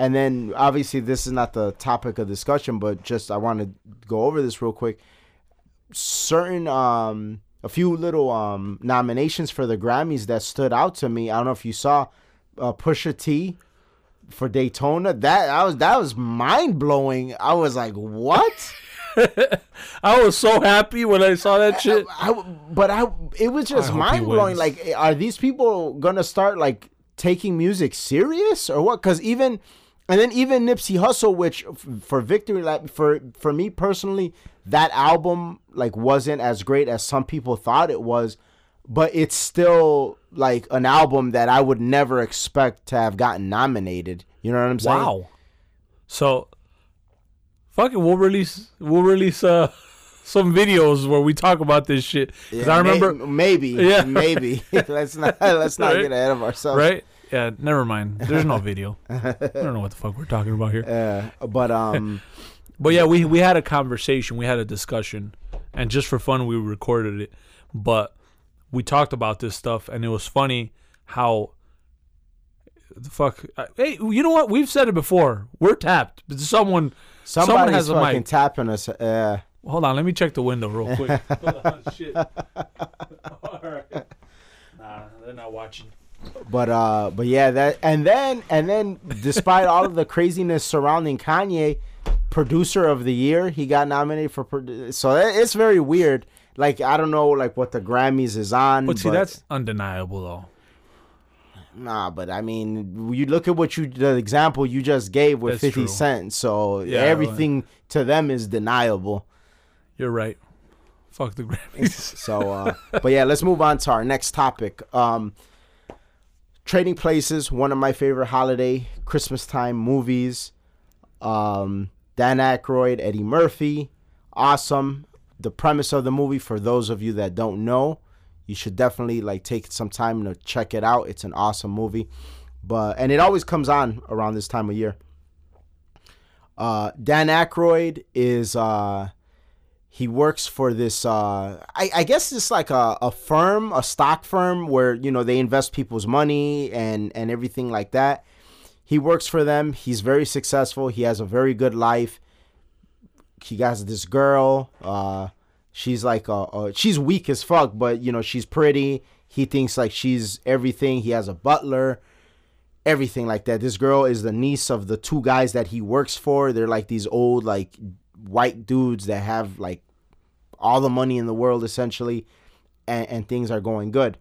and then obviously this is not the topic of discussion, but just I want to go over this real quick. Certain um a few little um nominations for the Grammys that stood out to me. I don't know if you saw uh, Pusha T for Daytona. That I was that was mind blowing. I was like, what? I was so happy when I saw that shit. I, but I, it was just mind blowing. Like, are these people gonna start like taking music serious or what? Because even, and then even Nipsey Hussle, which f- for Victory Lap, for for me personally, that album like wasn't as great as some people thought it was, but it's still like an album that I would never expect to have gotten nominated. You know what I'm saying? Wow. So, fuck it. We'll release. We'll release uh some videos where we talk about this shit. Because Yeah, I may- remember, maybe, Yeah. maybe. let's not let's not Right? get ahead of ourselves. right? Yeah. Never mind. There's no video. I don't know what the fuck we're talking about here. Uh, but um. But yeah, we we had a conversation. We had a discussion, and just for fun, we recorded it. But we talked about this stuff, and it was funny how. The fuck! uh, Hey, you know what? We've said it before. We're tapped. Someone, Somebody's someone has a fucking mic. tapping us. Uh, Hold on, let me check the window real quick. Hold on, shit. All right. Nah, they're not watching. But uh, but yeah, that and then and then, despite all of the craziness surrounding Kanye, producer of the year, he got nominated for. produ- So it's very weird. Like I don't know, like what the Grammys is on. But see, that's undeniable, though. nah. But I mean, you look at what you the example you just gave with That's Fifty true. Cent. So Yeah, everything to them is deniable. You're right. Fuck the Grammys. So, uh, but yeah, let's move on to our next topic. Um, Trading Places, one of my favorite holiday Christmas time movies. Um, Dan Aykroyd, Eddie Murphy, awesome. The premise of the movie, for those of you that don't know, you should definitely like take some time to check it out. It's an awesome movie, but and it always comes on around this time of year. Uh, Dan Aykroyd is uh, he works for this uh I, I guess it's like a, a firm a stock firm where you know they invest people's money and and everything like that. He works for them. He's very successful. He has a very good life. He has this girl uh she's like uh, uh she's weak as fuck but you know she's pretty. He thinks like she's everything. He has a butler everything like that. This girl is the niece of the two guys that he works for. They're like these old like white dudes that have like all the money in the world essentially and, and things are going good.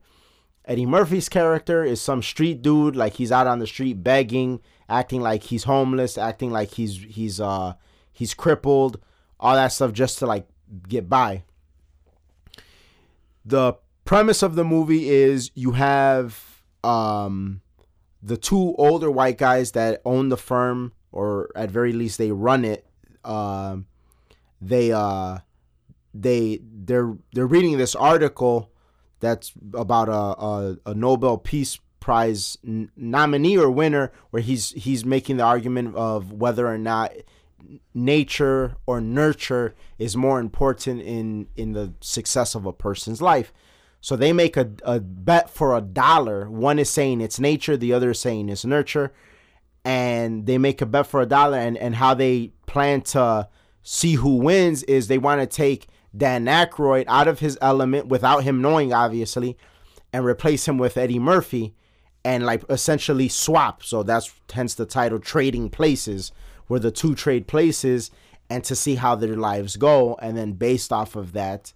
Eddie murphy's character is some street dude like he's out on the street begging acting like he's homeless acting like he's he's uh he's crippled all that stuff just to like get by. The premise of the movie is you have um the two older white guys that own the firm or at very least they run it um they uh they they're they're reading this article that's about a a, a Nobel Peace Prize n- nominee or winner, where he's he's making the argument of whether or not nature or nurture is more important in in the success of a person's life. So they make a, a bet for a dollar. One is saying it's nature, the other is saying it's nurture. And they make a bet for a dollar and, and how they plan to see who wins is they want to take Dan Aykroyd out of his element without him knowing, obviously, and replace him with Eddie Murphy and like essentially swap. So that's hence the title Trading Places, where the two trade places and to see how their lives go. And then based off of that,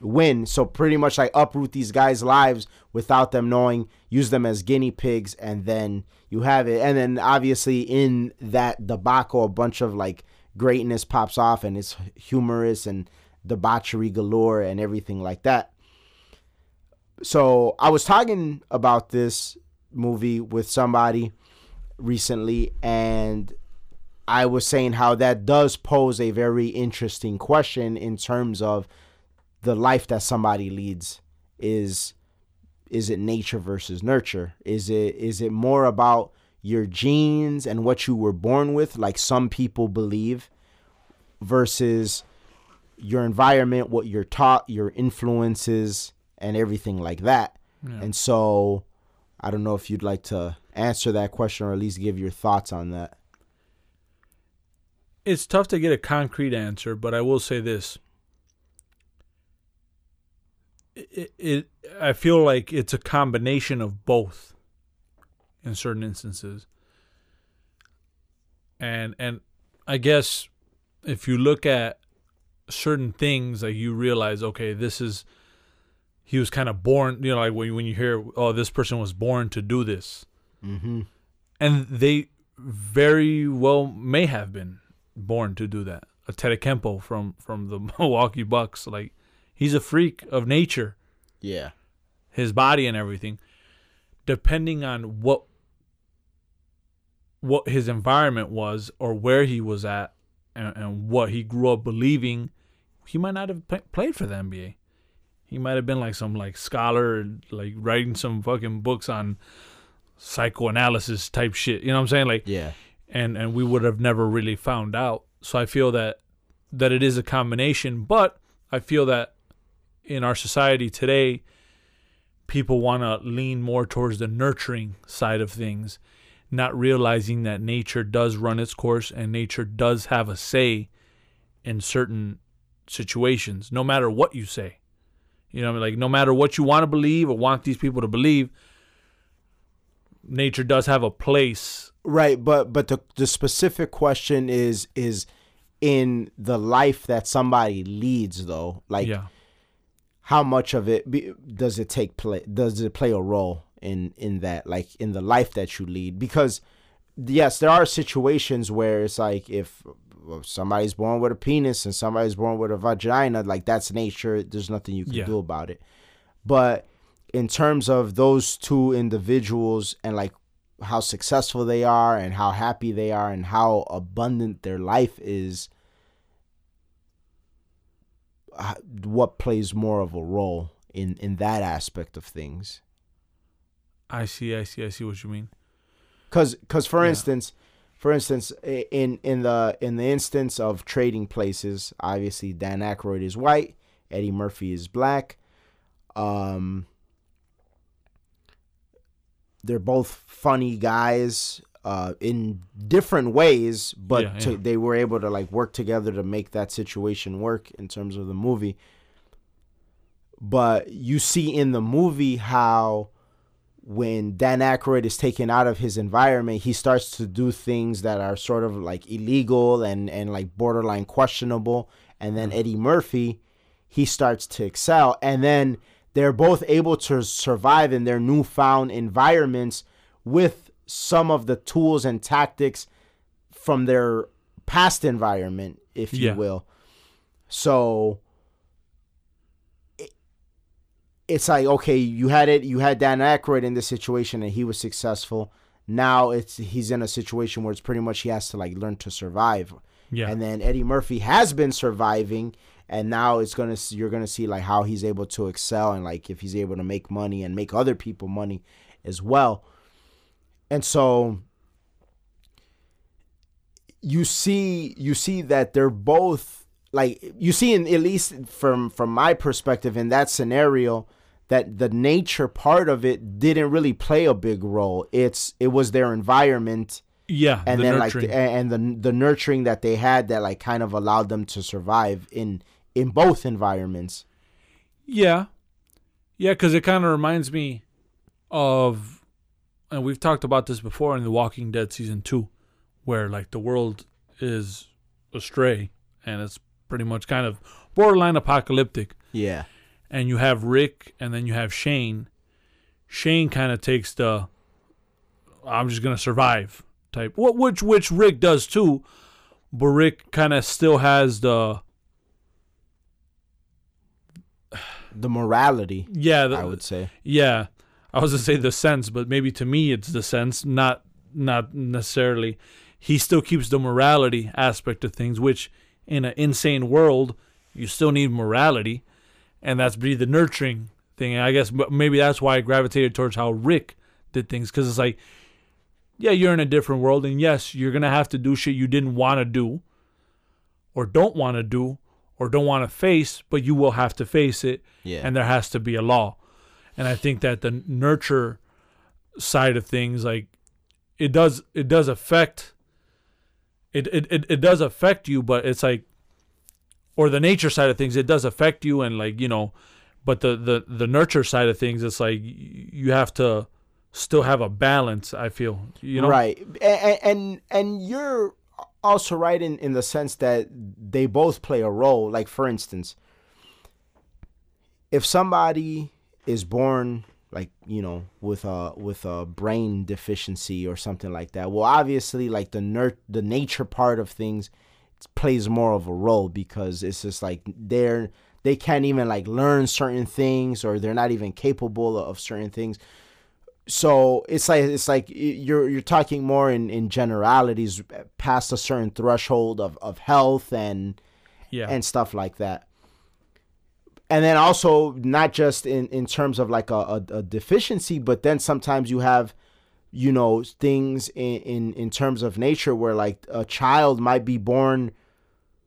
win. So pretty much like uproot these guys' lives without them knowing, use them as guinea pigs, and then you have it. And then obviously in that debacle, a bunch of like greatness pops off and it's humorous and debauchery galore and everything like that. So I was talking about this movie with somebody recently and I was saying how that does pose a very interesting question in terms of the life that somebody leads is is it nature versus nurture is it is it more about your genes and what you were born with like some people believe versus your environment what you're taught your influences and everything like that Yeah. and so i don't know if you'd like to answer that question or at least give your thoughts on that It's tough to get a concrete answer, but I will say this. It, it I feel like it's a combination of both in certain instances. And and I guess if you look at certain things like you realize okay this is he was kind of born you know like when, when you hear oh this person was born to do this mm-hmm and they very well may have been born to do that. Antetokounmpo from from the Milwaukee Bucks, like he's a freak of nature, yeah his body and everything. Depending on what what his environment was or where he was at and, and what he grew up believing, he might not have played for the NBA. He might have been like some like scholar, like writing some fucking books on psychoanalysis type shit. You know what I'm saying? Like yeah and and we would have never really found out. So I feel that that it is a combination, but I feel that in our society today, people want to lean more towards the nurturing side of things, not realizing that nature does run its course and nature does have a say in certain situations, no matter what you say. You know, what I mean? like no matter what you want to believe or want these people to believe, nature does have a place Right, but but the the specific question is is in the life that somebody leads though. Like yeah. How much of it be, does it take play does it play a role in in that like in the life that you lead because yes, there are situations where it's like if somebody's born with a penis and somebody's born with a vagina, like that's nature, there's nothing you can Yeah. do about it. But in terms of those two individuals and like how successful they are and how happy they are and how abundant their life is what plays more of a role in in that aspect of things I see, I see, I see what you mean. cuz cuz for Yeah. instance for instance in in the in the instance of trading places obviously Dan Aykroyd is white Eddie Murphy is black um they're both funny guys uh, in different ways, but Yeah, to, yeah. they were able to like work together to make that situation work in terms of the movie. But you see in the movie how when Dan Aykroyd is taken out of his environment, he starts to do things that are sort of like illegal and and like borderline questionable. And then Eddie Murphy, he starts to excel, and then they're both able to survive in their newfound environments with some of the tools and tactics from their past environment, if you Yeah. will. So it- it's like okay, you had it, you had Dan Aykroyd in this situation, and he was successful. Now it's he's in a situation where it's pretty much he has to like learn to survive. Yeah. And then Eddie Murphy has been surviving, and now it's gonna you're gonna see like how he's able to excel and like if he's able to make money and make other people money as well. And so you see you see that they're both like you see in at least from from my perspective in that scenario that the nature part of it didn't really play a big role. It's it was their environment Yeah, and the then nurturing. like the, and the the nurturing that they had that like kind of allowed them to survive in in both environments. Yeah. Yeah, because it kind of reminds me of, and we've talked about this before in The Walking Dead season two, where like the world is astray and it's pretty much kind of borderline apocalyptic. Yeah. And you have Rick and then you have Shane. Shane kind of takes the I'm just going to survive type, wh- which, which Rick does too. But Rick kind of still has the, The morality, yeah, the, I would say. Yeah, I was gonna say the sense, but maybe to me it's the sense, not not necessarily. He still keeps the morality aspect of things, which in an insane world you still need morality, and that's be the nurturing thing. And I guess maybe that's why I gravitated towards how Rick did things, because it's like, yeah, you're in a different world, and yes, you're gonna have to do shit you didn't want to do, or don't want to do, or don't want to face, but you will have to face it Yeah. and there has to be a law. And I think that the nurture side of things, like it does, it does affect. It it it, it does affect you, but it's like, or the nature side of things, it does affect you, and like you know, but the the the nurture side of things, it's like you have to still have a balance. I feel you know, right and, and and you're also right in in the sense that they both play a role like for instance if somebody is born like you know with a with a brain deficiency or something like that. Well obviously like the ner- the nature part of things plays more of a role because it's just like they're they can't even like learn certain things or they're not even capable of certain things. So it's like it's like you're you're talking more in in generalities past a certain threshold of of health and yeah, and stuff like that and then also not just in in terms of like a, a, a deficiency but then sometimes you have you know things in, in in terms of nature where like a child might be born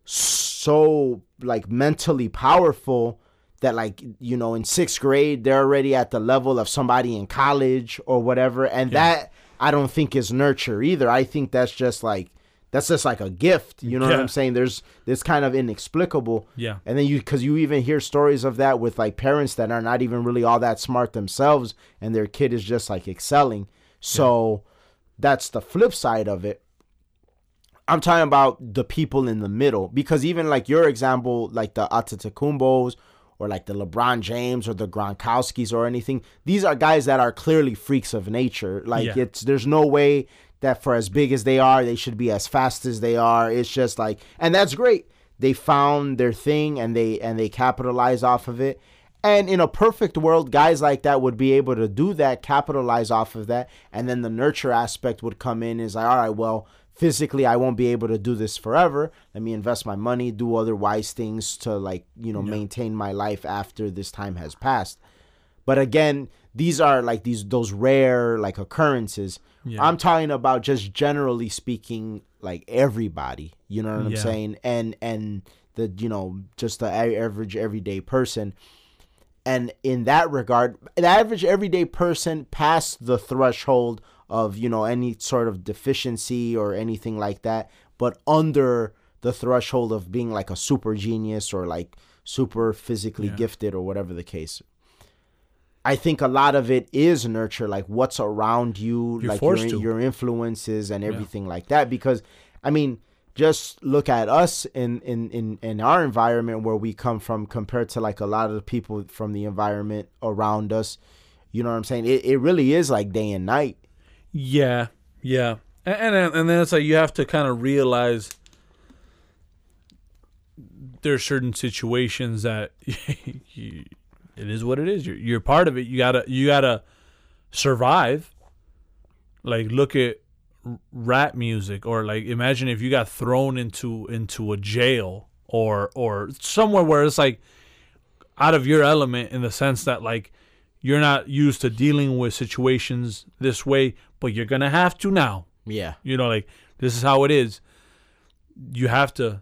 so like mentally powerful that like you know in sixth grade they're already at the level of somebody in college or whatever. And that i don't think is nurture either. I think that's just like that's just like a gift you know what i'm saying there's this kind of inexplicable yeah, and then you, because you even hear stories of that with like parents that are not even really all that smart themselves, and their kid is just like excelling. So that's the flip side of it. I'm talking about the people in the middle because even like your example, like the Antetokounmpos or like the LeBron James or the Gronkowskis or anything, these are guys that are clearly freaks of nature. Like Yeah. it's there's no way that for as big as they are, they should be as fast as they are. It's just like, and that's great. They found their thing and they and they capitalize off of it. And in a perfect world, guys like that would be able to do that, capitalize off of that, and then the nurture aspect would come in. Is like, all right, well, physically I won't be able to do this forever. Let me invest my money, do other wise things to like, you know, maintain my life after this time has passed. But again, these are like these those rare like occurrences. Yeah. I'm talking about just generally speaking, like everybody. You know what I'm saying? And and the you know just the average everyday person. And in that regard, the average everyday person past the threshold of you know any sort of deficiency or anything like that, but under the threshold of being like a super genius or like super physically Yeah. gifted or whatever the case. I think a lot of it is nurture, like what's around you, You're like your, your influences and everything like that. Because, I mean, just look at us in, in, in, in our environment where we come from compared to like a lot of the people from the environment around us. You know what I'm saying? It, it really is like day and night. Yeah, yeah, and and, then- and then it's like you have to kind of realize there are certain situations that you, it is what it is. You're you're part of it. You gotta you gotta survive. Like look at rap music, or like imagine if you got thrown into into a jail or or somewhere where it's like out of your element in the sense that like you're not used to dealing with situations this way, but you're gonna have to now. Yeah. You know, like this is how it is. You have to,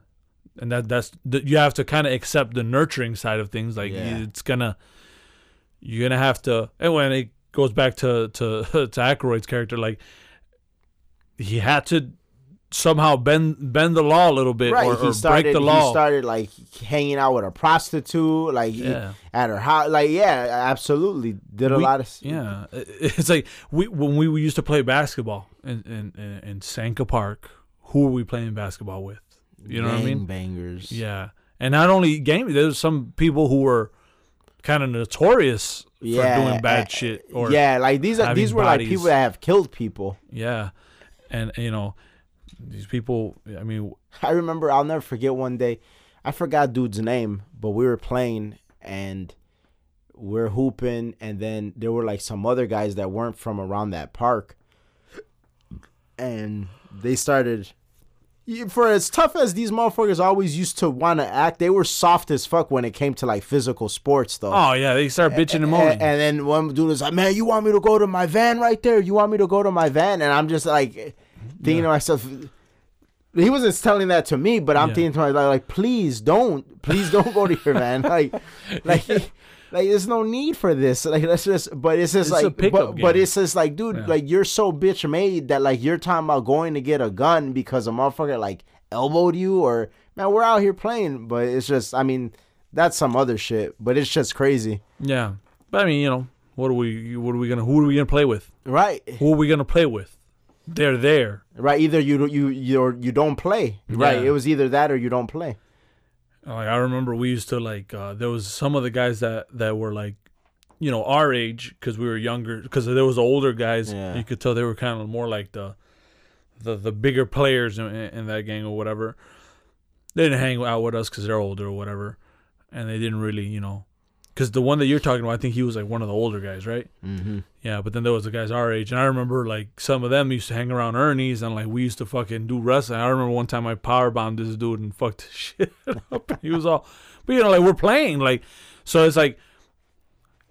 and that that's the, you have to kind of accept the nurturing side of things. Like Yeah. it's gonna, you're gonna have to. And when it goes back to to to Aykroyd's character, like he had to somehow bend bend the law a little bit Right. or, or started. break the law. He started like hanging out with a prostitute, like Yeah. at her house. Like yeah, absolutely. Did a We- lot of. Yeah, it's like we when we used to play basketball in in in, in Sanka Park. Who were we playing basketball with? You know what I mean? Bangers. Yeah, and not only game. There's some people who were kind of notorious for doing bad uh, shit. Or yeah, like these are these were like people that have killed people. yeah, and you know these people. I mean, I remember I'll never forget one day. I forgot dude's name, but we were playing and we're hooping and then there were like some other guys that weren't from around that park. And they started Yeah, for as tough as these motherfuckers always used to want to act, they were soft as fuck when it came to like physical sports though. oh yeah, they start bitching and moaning. And, and then one dude was like, "Man, you want me to go to my van right there? You want me to go to my van?" And I'm just like thinking to myself, he wasn't telling that to me, but I'm Yeah. thinking to myself, like, "Please don't, please don't go to your van." Like, like, like, there's no need for this. Like, that's just. But it's just It's like, but, but it's just like, dude, Yeah. like you're so bitch made that like you're talking about going to get a gun because a motherfucker like elbowed you or man, we're out here playing. But it's just, I mean, that's some other shit. But it's just crazy, yeah, but I mean, you know, what are we? What are we gonna? Who are we gonna play with? right? Who are we gonna play with? They're there. Right. Either you you you you don't play. Right. Yeah. It was either that or you don't play. Like I remember we used to like uh, there was some of the guys that that were like you know our age because we were younger because there was older guys Yeah. you could tell they were kind of more like the the the bigger players in, in that gang or whatever they didn't hang out with us because they're older or whatever and they didn't really you know because the one that you're talking about I think he was like one of the older guys right Mm-hmm. yeah, but then there was the guys our age, and I remember like some of them used to hang around Ernie's, and like we used to fucking do wrestling. I remember one time I power bombed this dude and fucked shit up. he was all, but you know, like we're playing, like so it's like,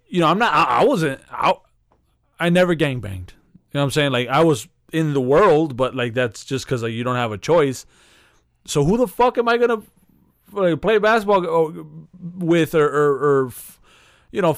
you know, I'm not, I, I wasn't, I, I never gang banged. You know what I'm saying? Like I was in the world, but like that's just because like you don't have a choice. So who the fuck am I gonna play basketball uh, with or or, or you know?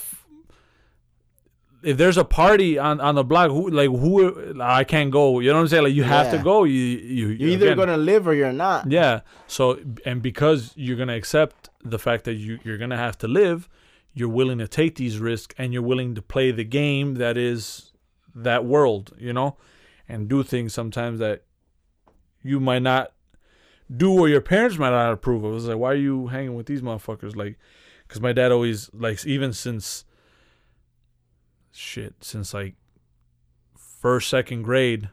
If there's a party on, on the block, who like who I can't go. You know what I'm saying? Like you have to go. You you You're either again, gonna live or you're not. yeah. So and because you're gonna accept the fact that you you're gonna have to live, you're willing to take these risks and you're willing to play the game that is that world. You know, and do things sometimes that you might not do what your parents might not approve of. It's like why are you hanging with these motherfuckers? Like, because my dad always like even since shit since like first second grade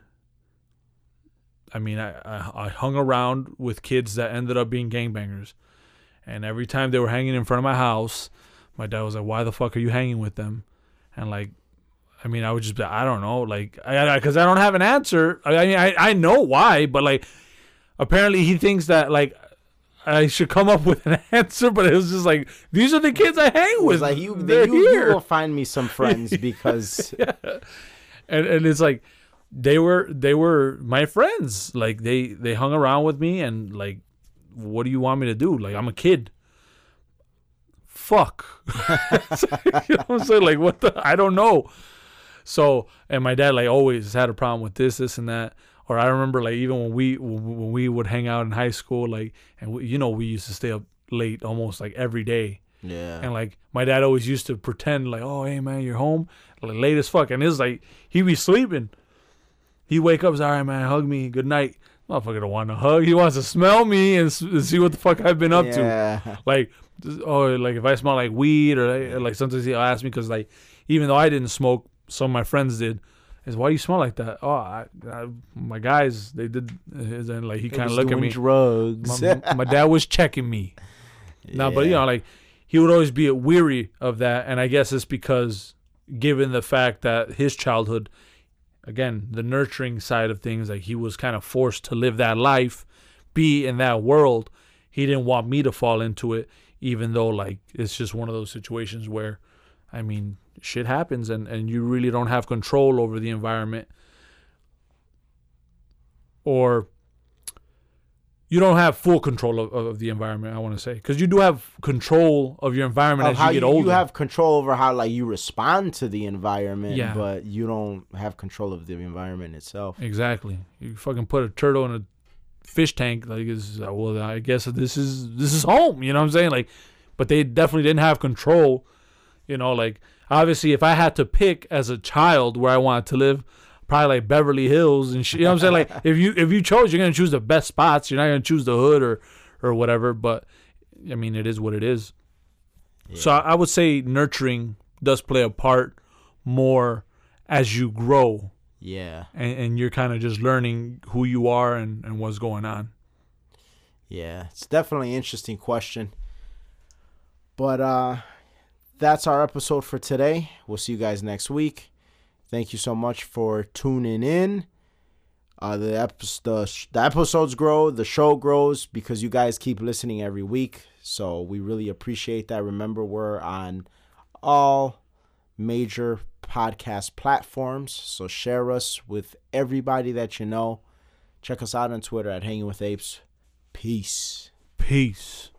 I mean, I, I I hung around with kids that ended up being gangbangers, and every time they were hanging in front of my house, my dad was like, "Why the fuck are you hanging with them?" And like, I mean, I would just be, I don't know, like, I because I, don't have an answer. I, I mean, I I know why, but like, apparently he thinks that like. I should come up with an answer, but it was just like these are the kids I hang with. like you, They're you, you will find me some friends because and and it's like they were they were my friends. Like they they hung around with me and like what do you want me to do? Like i'm a kid. Fuck. You know what i'm saying like what the i don't know. So and my dad like always had a problem with this this and that or i remember like even when we when we would hang out in high school like and we, you know we used to stay up late almost like every day yeah, and like my dad always used to pretend like, oh hey man, you're home, like late as fuck. And it's like he be sleeping. He wake up, all right man, hug me, good night. Motherfucker don't want to hug. He wants to smell me and, s- see what the fuck I've been up to. Like, oh, like if I smell like weed or like, like sometimes he'll ask me because like even though I didn't smoke, some of my friends did. Is why do you smell like that? Oh, I, I, my guys, they did. And like he kind of was look at me. Drugs. My, my dad was checking me. No, but you know, like he would always be weary of that, and I guess it's because, given the fact that his childhood, again, the nurturing side of things, like he was kind of forced to live that life, be in that world. He didn't want me to fall into it, even though like it's just one of those situations where I mean, shit happens and, and you really don't have control over the environment. Or you don't have full control of, of the environment, I want to say. Because you do have control of your environment Of as how you you, get older. you have control over how like you respond to the environment, Yeah. but you don't have control of the environment itself. Exactly. You fucking put a turtle in a fish tank, like is well, I guess this is this is home. You know what I'm saying? Like, but they definitely didn't have control. You know, like obviously, if I had to pick as a child where I wanted to live, probably like Beverly Hills and shit. You know what I'm saying? Like, if you if you chose, you're gonna choose the best spots. You're not gonna choose the hood or or whatever. But I mean, it is what it is. So I, I would say nurturing does play a part more as you grow Yeah, and, and you're kind of just learning who you are and, and what's going on. yeah, it's definitely an interesting question. But uh, that's our episode for today. We'll see you guys next week. Thank you so much for tuning in. Uh, the, ep- the the episodes grow, the show grows because you guys keep listening every week. So we really appreciate that. Remember, we're on all major podcast platforms. So share us with everybody that you know. Check us out on Twitter at Hanging with Apes. Peace. Peace.